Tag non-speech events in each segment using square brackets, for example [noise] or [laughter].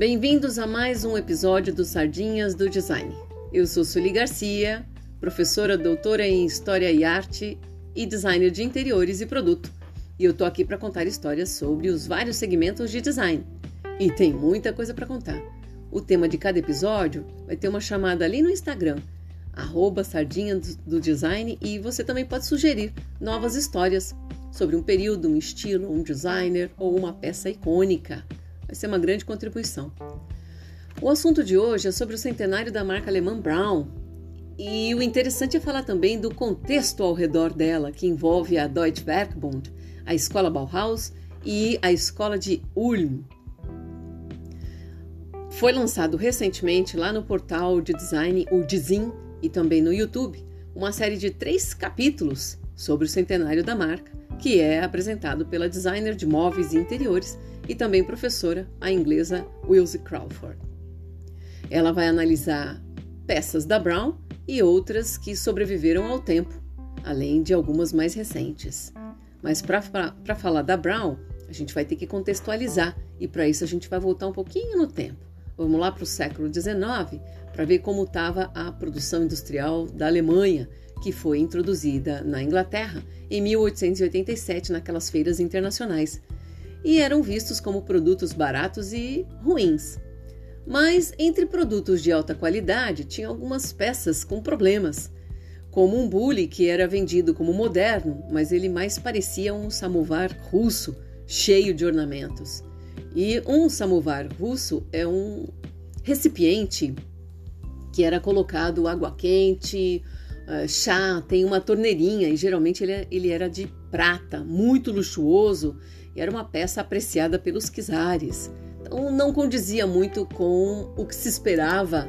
Bem-vindos a mais um episódio do Sardinhas do Design. Eu sou Sueli Garcia, professora doutora em História e Arte e designer de interiores e produto. E eu tô aqui para contar histórias sobre os vários segmentos de design. E tem muita coisa para contar. O tema de cada episódio vai ter uma chamada ali no Instagram, arroba sardinha do design, e você também pode sugerir novas histórias sobre um período, um estilo, um designer ou uma peça icônica. Vai ser uma grande contribuição. O assunto de hoje é sobre o centenário da marca alemã Brown. E o interessante é falar também do contexto ao redor dela, que envolve a Deutsche Werkbund, a Escola Bauhaus e a Escola de Ulm. Foi lançado recentemente lá no portal de design, o Dizin, e também no YouTube, uma série de três capítulos sobre o centenário da marca, que é apresentado pela designer de móveis e interiores e também professora, a inglesa Wilsie Crawford. Ela vai analisar peças da Brown e outras que sobreviveram ao tempo, além de algumas mais recentes. Mas para falar da Brown, a gente vai ter que contextualizar e para isso a gente vai voltar um pouquinho no tempo. Vamos lá para o século XIX para ver como estava a produção industrial da Alemanha, que foi introduzida na Inglaterra em 1887 naquelas feiras internacionais e eram vistos como produtos baratos e ruins. Mas entre produtos de alta qualidade tinha algumas peças com problemas, como um bule que era vendido como moderno, mas ele mais parecia um samovar russo cheio de ornamentos. E um samovar russo é um recipiente que era colocado água quente, uh, chá, tem uma torneirinha e geralmente ele, é, ele era de prata, muito luxuoso e era uma peça apreciada pelos czares. Então não condizia muito com o que se esperava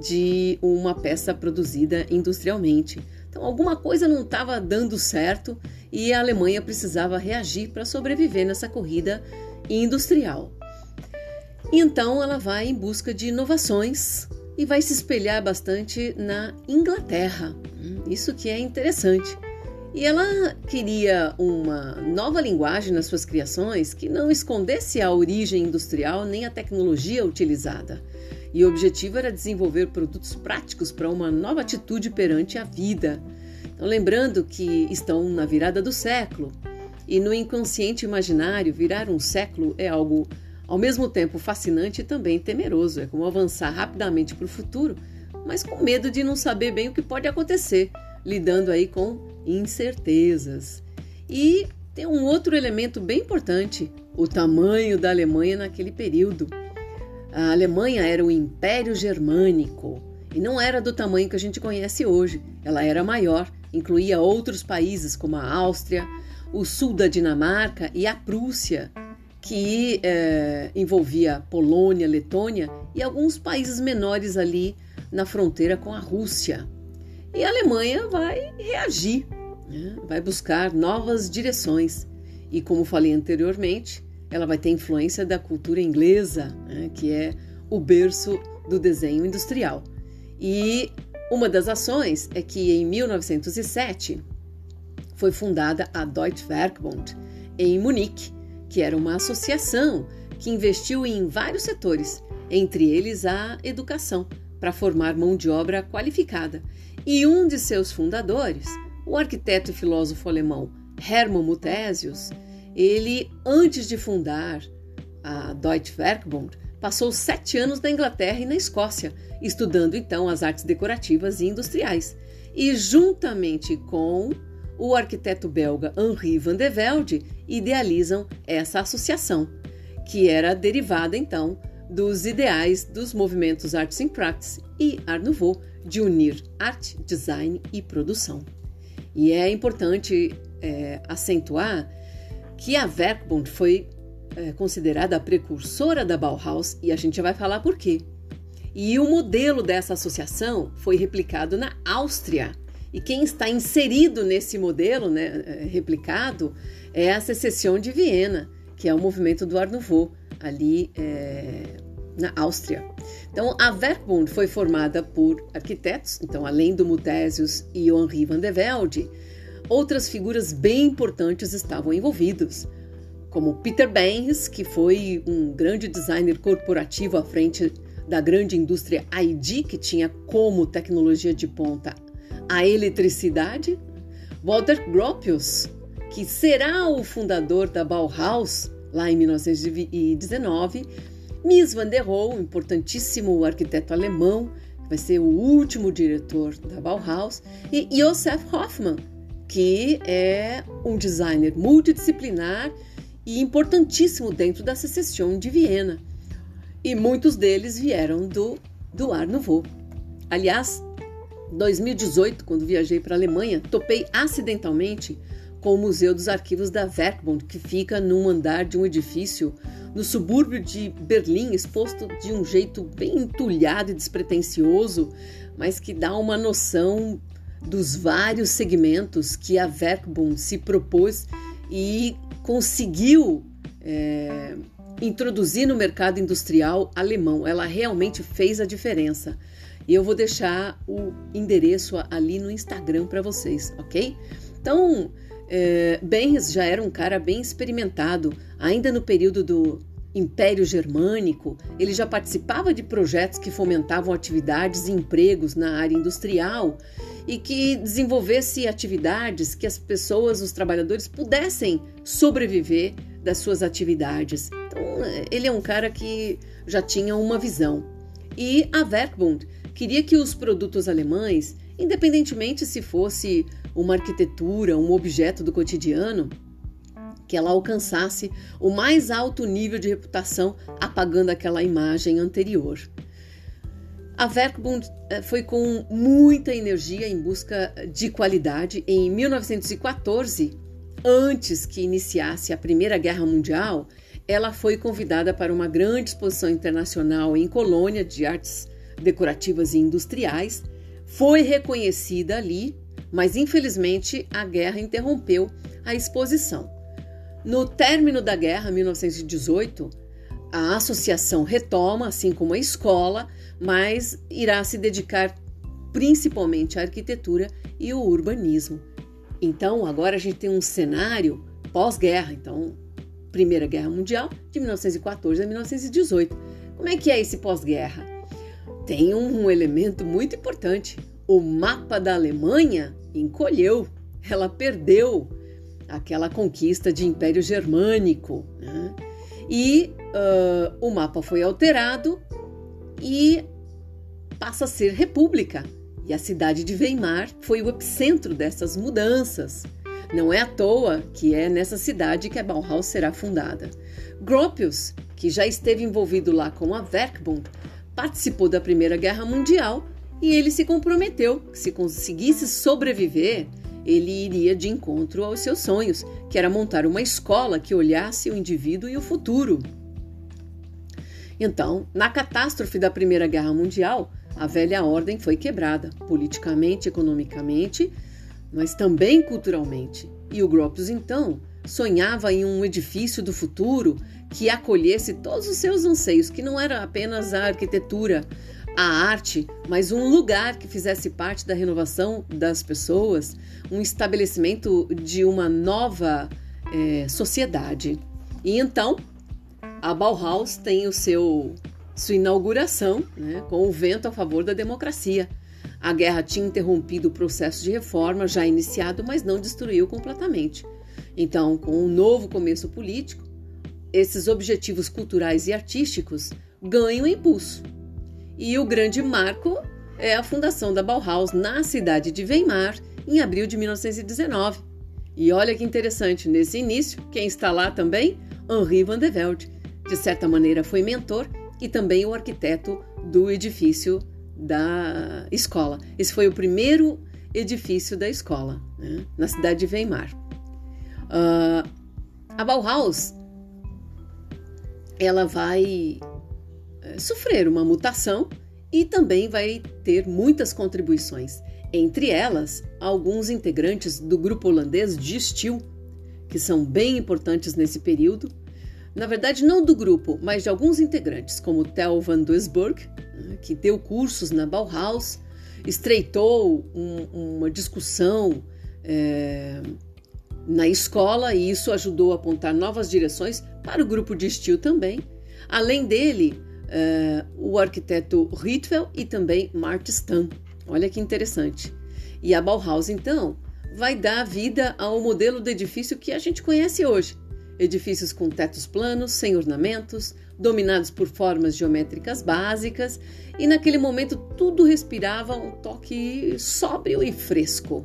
de uma peça produzida industrialmente. Então alguma coisa não estava dando certo e a Alemanha precisava reagir para sobreviver nessa corrida industrial. Então ela vai em busca de inovações e vai se espelhar bastante na Inglaterra. Isso que é interessante. E ela queria uma nova linguagem nas suas criações que não escondesse a origem industrial nem a tecnologia utilizada. E o objetivo era desenvolver produtos práticos para uma nova atitude perante a vida. Então, lembrando que estão na virada do século, e no inconsciente imaginário, virar um século é algo ao mesmo tempo fascinante e também temeroso. É como avançar rapidamente para o futuro, mas com medo de não saber bem o que pode acontecer, lidando aí com incertezas. E tem um outro elemento bem importante: o tamanho da Alemanha naquele período. A Alemanha era o Império Germânico e não era do tamanho que a gente conhece hoje. Ela era maior, incluía outros países como a Áustria, o sul da Dinamarca e a Prússia que é, envolvia Polônia, Letônia e alguns países menores ali na fronteira com a Rússia. E a Alemanha vai reagir, né? vai buscar novas direções. E como falei anteriormente, ela vai ter influência da cultura inglesa, né? que é o berço do desenho industrial. E uma das ações é que em 1907 foi fundada a Deutsche Werkbund em Munique, que era uma associação que investiu em vários setores, entre eles a educação, para formar mão de obra qualificada. E um de seus fundadores, o arquiteto e filósofo alemão Hermann Muthesius, ele, antes de fundar a Deutsche Werkbund, passou sete anos na Inglaterra e na Escócia, estudando então as artes decorativas e industriais. E juntamente com o arquiteto belga Henri van de Velde idealizam essa associação, que era derivada então dos ideais dos movimentos Arts in Practice e Art Nouveau de unir arte, design e produção. E é importante é, acentuar que a Werkbund foi é, considerada a precursora da Bauhaus e a gente vai falar por quê. E o modelo dessa associação foi replicado na Áustria e quem está inserido nesse modelo né, é, replicado é a Secession de Viena, que é o movimento do Art Nouveau, ali é, na Áustria. Então, a Werkbund foi formada por arquitetos, então, além do Muthesius e Henri van de Velde, outras figuras bem importantes estavam envolvidas, como Peter Benz, que foi um grande designer corporativo à frente da grande indústria ID, que tinha como tecnologia de ponta a eletricidade, Walter Gropius, que será o fundador da Bauhaus lá em 1919, Mies van der Rohe, importantíssimo arquiteto alemão, que vai ser o último diretor da Bauhaus, e Josef Hoffmann, que é um designer multidisciplinar e importantíssimo dentro da secessão de Viena. E muitos deles vieram do, do Art Nouveau. Aliás, 2018, quando viajei para a Alemanha, topei acidentalmente com o Museu dos Arquivos da Werkbund, que fica num andar de um edifício no subúrbio de Berlim, exposto de um jeito bem entulhado e despretensioso, mas que dá uma noção dos vários segmentos que a Werkbund se propôs e conseguiu é, introduzir no mercado industrial alemão. Ela realmente fez a diferença. E eu vou deixar o endereço ali no Instagram para vocês, ok? Então, é, Benz já era um cara bem experimentado, ainda no período do Império Germânico, ele já participava de projetos que fomentavam atividades e empregos na área industrial e que desenvolvesse atividades que as pessoas, os trabalhadores, pudessem sobreviver das suas atividades. Então, ele é um cara que já tinha uma visão. E a Werkbund queria que os produtos alemães, independentemente se fosse uma arquitetura, um objeto do cotidiano, que ela alcançasse o mais alto nível de reputação, apagando aquela imagem anterior. A Werkbund eh, foi com muita energia em busca de qualidade. Em 1914, antes que iniciasse a Primeira Guerra Mundial, ela foi convidada para uma grande exposição internacional em Colônia de artes decorativas e industriais, foi reconhecida ali, mas infelizmente a guerra interrompeu a exposição. No término da guerra, 1918, a associação retoma, assim como a escola, mas irá se dedicar principalmente à arquitetura e ao urbanismo. Então, agora a gente tem um cenário pós-guerra, então, Primeira Guerra Mundial, de 1914 a 1918. Como é que é esse pós-guerra? Tem um elemento muito importante. O mapa da Alemanha encolheu, ela perdeu aquela conquista de Império Germânico. Né? E uh, o mapa foi alterado e passa a ser república. E a cidade de Weimar foi o epicentro dessas mudanças. Não é à toa que é nessa cidade que a Bauhaus será fundada. Gropius, que já esteve envolvido lá com a Werkbund, participou da Primeira Guerra Mundial e ele se comprometeu que se conseguisse sobreviver, ele iria de encontro aos seus sonhos, que era montar uma escola que olhasse o indivíduo e o futuro. Então, na catástrofe da Primeira Guerra Mundial, a velha ordem foi quebrada, politicamente, economicamente, mas também culturalmente. E o Gropius, então, sonhava em um edifício do futuro que acolhesse todos os seus anseios, que não era apenas a arquitetura, a arte, mas um lugar que fizesse parte da renovação das pessoas, um estabelecimento de uma nova é, sociedade. E então, a Bauhaus tem o seu sua inauguração né, com o vento a favor da democracia. A guerra tinha interrompido o processo de reforma já iniciado, mas não destruiu completamente. Então, com um novo começo político, esses objetivos culturais e artísticos ganham impulso. E o grande marco é a fundação da Bauhaus na cidade de Weimar, em abril de 1919. E olha que interessante, nesse início, quem está lá também? Henri van de Velde. De certa maneira, foi mentor e também o arquiteto do edifício da escola. Esse foi o primeiro edifício da escola, né, na cidade de Weimar. Uh, a Bauhaus ela vai sofrer uma mutação e também vai ter muitas contribuições, entre elas alguns integrantes do grupo holandês de que são bem importantes nesse período. Na verdade, não do grupo, mas de alguns integrantes, como Tel van Doesburg, né, que deu cursos na Bauhaus, estreitou um, uma discussão é, na escola e isso ajudou a apontar novas direções para o grupo de também. Além dele, uh, o arquiteto Ritvel e também Mart Stan. Olha que interessante. E a Bauhaus, então, vai dar vida ao modelo de edifício que a gente conhece hoje. Edifícios com tetos planos, sem ornamentos, dominados por formas geométricas básicas, e naquele momento tudo respirava um toque sóbrio e fresco.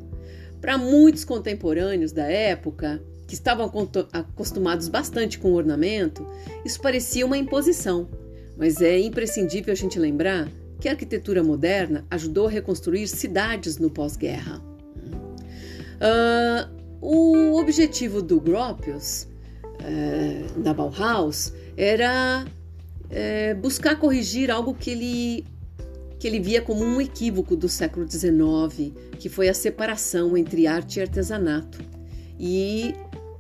Para muitos contemporâneos da época, que estavam acostumados bastante com ornamento, isso parecia uma imposição. Mas é imprescindível a gente lembrar que a arquitetura moderna ajudou a reconstruir cidades no pós-guerra. Uh, o objetivo do Gropius, uh, da Bauhaus, era uh, buscar corrigir algo que ele, que ele via como um equívoco do século XIX, que foi a separação entre arte e artesanato. E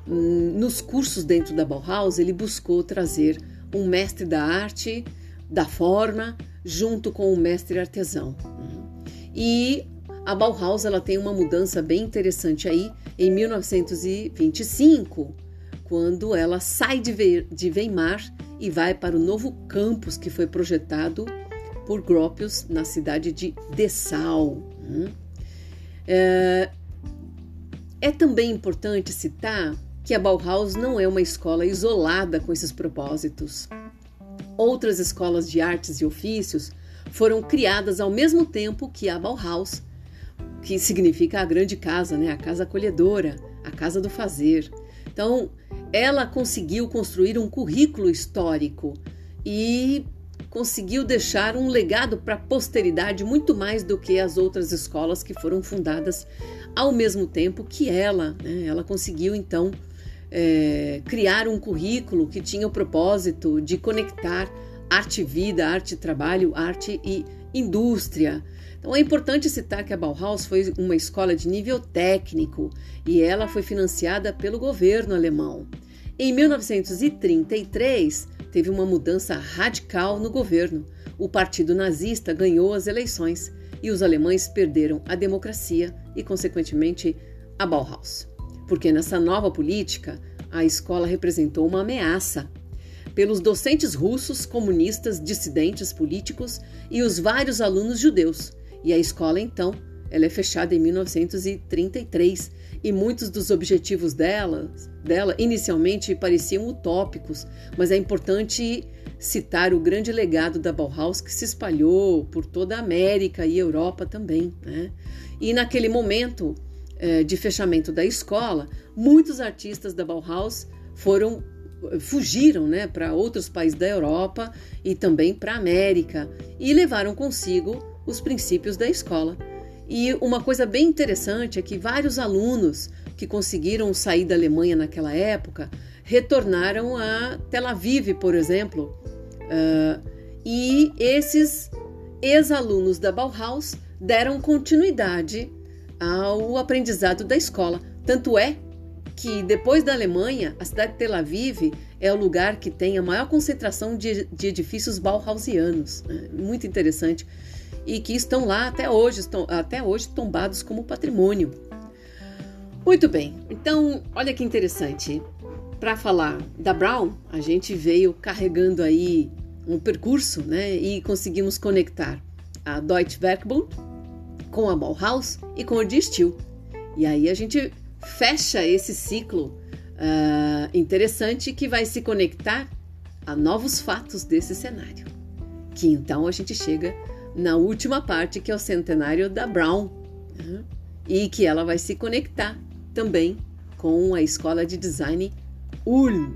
um, nos cursos dentro da Bauhaus, ele buscou trazer um mestre da arte, da forma, junto com o mestre artesão. E a Bauhaus ela tem uma mudança bem interessante aí em 1925, quando ela sai de, de Weimar e vai para o novo campus que foi projetado por Gropius na cidade de Dessau. É, é também importante citar que a Bauhaus não é uma escola isolada com esses propósitos. Outras escolas de artes e ofícios foram criadas ao mesmo tempo que a Bauhaus, que significa a grande casa, né? a casa acolhedora, a casa do fazer. Então, ela conseguiu construir um currículo histórico e conseguiu deixar um legado para a posteridade muito mais do que as outras escolas que foram fundadas ao mesmo tempo que ela. Né? Ela conseguiu então é, criar um currículo que tinha o propósito de conectar arte e vida, arte e trabalho, arte e indústria. Então é importante citar que a Bauhaus foi uma escola de nível técnico e ela foi financiada pelo governo alemão. Em 1933, teve uma mudança radical no governo. O partido nazista ganhou as eleições e os alemães perderam a democracia e, consequentemente, a Bauhaus porque nessa nova política a escola representou uma ameaça pelos docentes russos, comunistas, dissidentes políticos e os vários alunos judeus. E a escola, então, ela é fechada em 1933 e muitos dos objetivos dela, dela inicialmente pareciam utópicos, mas é importante citar o grande legado da Bauhaus que se espalhou por toda a América e Europa também. Né? E naquele momento, de fechamento da escola, muitos artistas da Bauhaus foram fugiram né, para outros países da Europa e também para a América e levaram consigo os princípios da escola. E uma coisa bem interessante é que vários alunos que conseguiram sair da Alemanha naquela época retornaram a Tel Aviv, por exemplo, uh, e esses ex-alunos da Bauhaus deram continuidade ao aprendizado da escola. Tanto é que depois da Alemanha, a cidade de Tel Aviv é o lugar que tem a maior concentração de, de edifícios bauhausianos. Né? Muito interessante. E que estão lá até hoje, estão até hoje tombados como patrimônio. Muito bem, então olha que interessante. Para falar da Brown, a gente veio carregando aí um percurso, né? E conseguimos conectar a Deutsche Werkbund, com a Bauhaus e com a de Steel. E aí a gente fecha esse ciclo uh, interessante que vai se conectar a novos fatos desse cenário. Que então a gente chega na última parte, que é o centenário da Brown, né? e que ela vai se conectar também com a escola de design Ulm.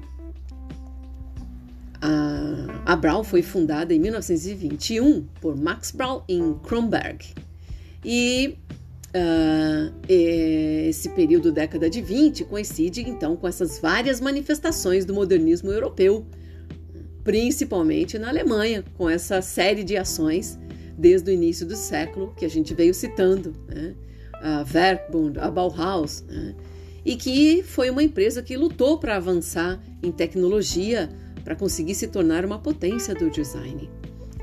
A, a Brown foi fundada em 1921 por Max Brown em Kronberg e uh, esse período, década de 20, coincide então com essas várias manifestações do modernismo europeu, principalmente na Alemanha, com essa série de ações desde o início do século que a gente veio citando, né? a Werkbund, a Bauhaus, né? e que foi uma empresa que lutou para avançar em tecnologia para conseguir se tornar uma potência do design.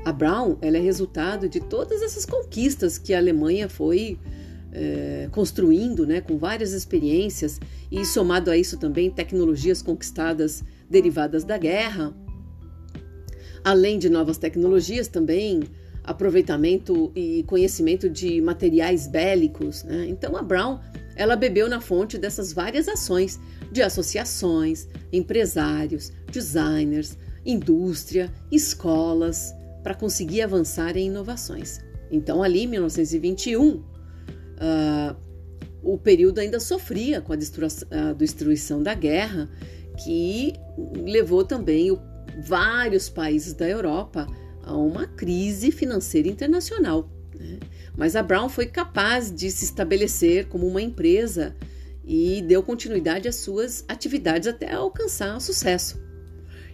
A Brown ela é resultado de todas essas conquistas que a Alemanha foi é, construindo, né, com várias experiências e somado a isso também tecnologias conquistadas derivadas da guerra, além de novas tecnologias também aproveitamento e conhecimento de materiais bélicos. Né? Então a Brown ela bebeu na fonte dessas várias ações de associações, empresários, designers, indústria, escolas, para conseguir avançar em inovações. Então, ali em 1921, uh, ah, o período ainda sofria com a destruição, a destruição da guerra, que levou também o, vários países da Europa a uma crise financeira internacional. Né? Mas a Brown foi capaz de se estabelecer como uma empresa e deu continuidade às suas atividades até alcançar sucesso.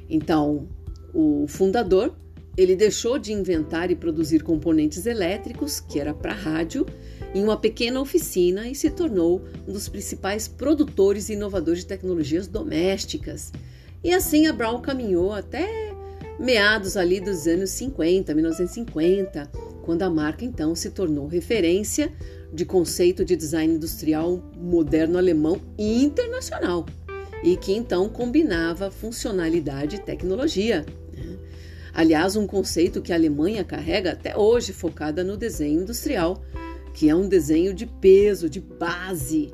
Então, o fundador ele deixou de inventar e produzir componentes elétricos, que era para rádio, em uma pequena oficina e se tornou um dos principais produtores e inovadores de tecnologias domésticas. E assim a Brown caminhou até meados ali dos anos 50, 1950, quando a marca então se tornou referência de conceito de design industrial moderno alemão internacional, e que então combinava funcionalidade e tecnologia. Aliás, um conceito que a Alemanha carrega até hoje, focada no desenho industrial, que é um desenho de peso, de base.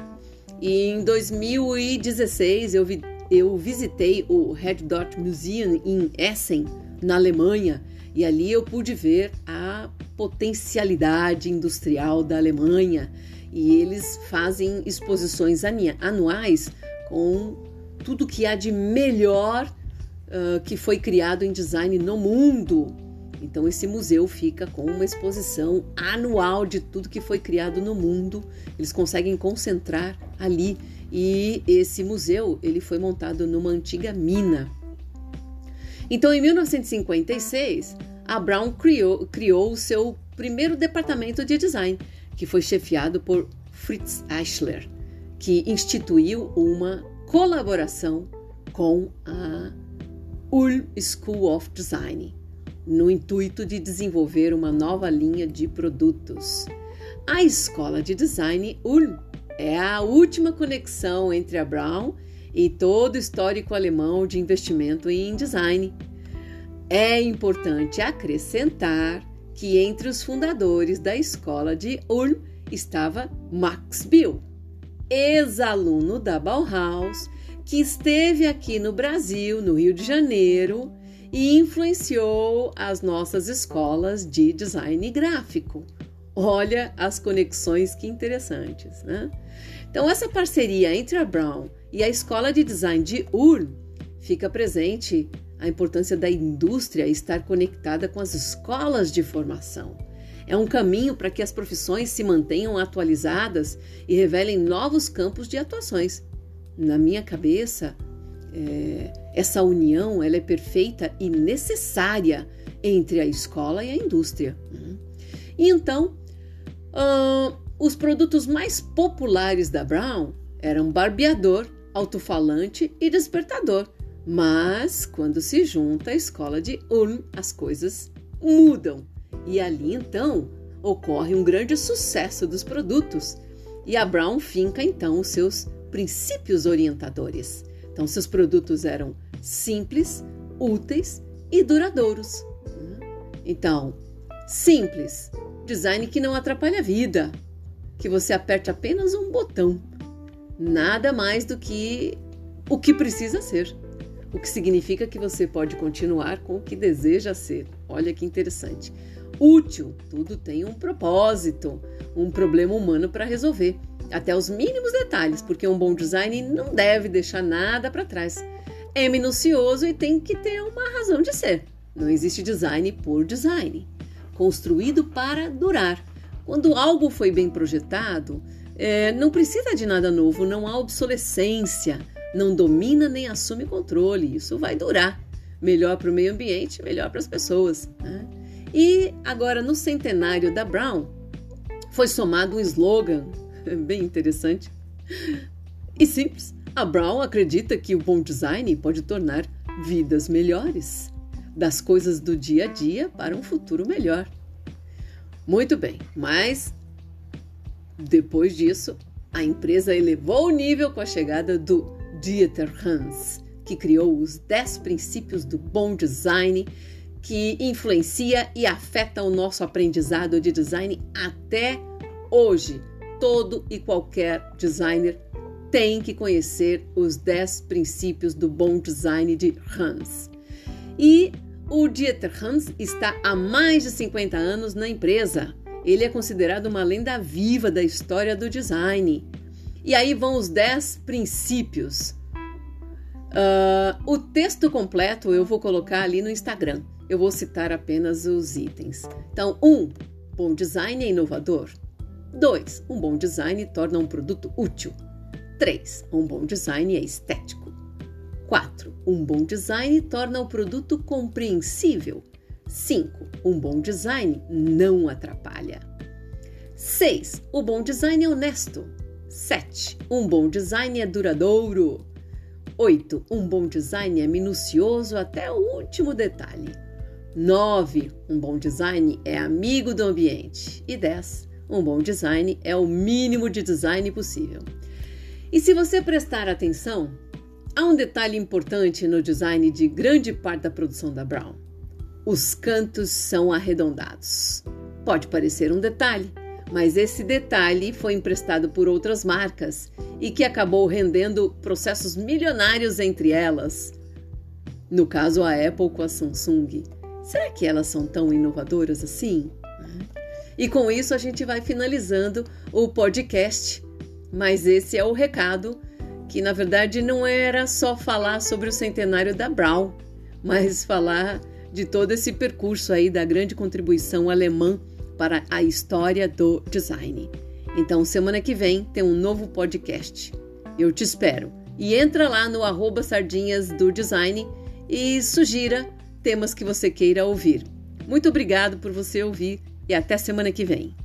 E em 2016 eu, vi, eu visitei o Red Dot Museum em Essen, na Alemanha, e ali eu pude ver a potencialidade industrial da Alemanha. E eles fazem exposições anuais com tudo que há de melhor uh, que foi criado em design no mundo. Então esse museu fica com uma exposição anual de tudo que foi criado no mundo. Eles conseguem concentrar ali e esse museu ele foi montado numa antiga mina. Então em 1956 a Brown criou, criou o seu primeiro departamento de design, que foi chefiado por Fritz Eichler, que instituiu uma colaboração com a Ulm School of Design, no intuito de desenvolver uma nova linha de produtos. A escola de design Ulm é a última conexão entre a Brown e todo o histórico alemão de investimento em design é importante acrescentar que entre os fundadores da escola de Ulm estava Max Bill, ex-aluno da Bauhaus, que esteve aqui no Brasil, no Rio de Janeiro, e influenciou as nossas escolas de design gráfico. Olha as conexões que interessantes, né? Então, essa parceria entre a Brown e a escola de design de Ulm fica presente a importância da indústria estar conectada com as escolas de formação. É um caminho para que as profissões se mantenham atualizadas e revelem novos campos de atuações. Na minha cabeça, é, essa união ela é perfeita e necessária entre a escola e a indústria. E então, uh, os produtos mais populares da Brown eram barbeador, alto-falante e despertador mas quando se junta a escola de Ulm, as coisas mudam. E ali então ocorre um grande sucesso dos produtos. E a Brown finca então os seus princípios orientadores. Então, seus produtos eram simples, úteis e duradouros. Então, simples, design que não atrapalha a vida, que você aperte apenas um botão, nada mais do que o que precisa ser o que significa que você pode continuar com o que deseja ser. Olha que interessante. Útil, tudo tem um propósito, um problema humano para resolver, até os mínimos detalhes, porque um bom design não deve deixar nada para trás. É minucioso e tem que ter uma razão de ser. Não existe design por design. Construído para durar. Quando algo foi bem projetado, é, não precisa de nada novo, não há obsolescência não domina nem assume controle. Isso vai durar. Melhor para o meio ambiente, melhor para as pessoas. Né? E agora, no centenário da Brown, foi somado um slogan [laughs] bem interessante e simples. A Brown acredita que o bom design pode tornar vidas melhores, das coisas do dia a dia para um futuro melhor. Muito bem, mas Depois disso, a empresa elevou o nível com a chegada do Dieter Hans, que criou os 10 princípios do bom design que influencia e afeta o nosso aprendizado de design até hoje. Todo e qualquer designer tem que conhecer os 10 princípios do bom design de Hans. E o Dieter Hans está há mais de 50 anos na empresa. Ele é considerado uma lenda viva da história do design. E aí vão os 10 princípios. Uh, o texto completo eu vou colocar ali no Instagram. Eu vou citar apenas os itens. Então, 1. Um, bom design é inovador. 2. Um bom design torna um produto útil. 3. Um bom design é estético. 4. Um bom design torna o produto compreensível. 5. Um bom design não atrapalha. 6. O bom design é honesto. 7. Um bom design é duradouro. 8. Um bom design é minucioso até o último detalhe. 9. Um bom design é amigo do ambiente. E 10. Um bom design é o mínimo de design possível. E se você prestar atenção, há um detalhe importante no design de grande parte da produção da Brown. Os cantos são arredondados. Pode parecer um detalhe, mas esse detalhe foi emprestado por outras marcas e que acabou rendendo processos milionários entre elas. No caso, a Apple com a Samsung. Será que elas são tão inovadoras assim? E com isso a gente vai finalizando o podcast mas esse é o recado que na verdade não era só falar sobre o centenário da Brown, mas falar de todo esse percurso aí da grande contribuição alemã para a história do design. Então, semana que vem tem um novo podcast. Eu te espero. E entra lá no arroba sardinhas do design e sugira temas que você queira ouvir. Muito obrigado por você ouvir e até semana que vem.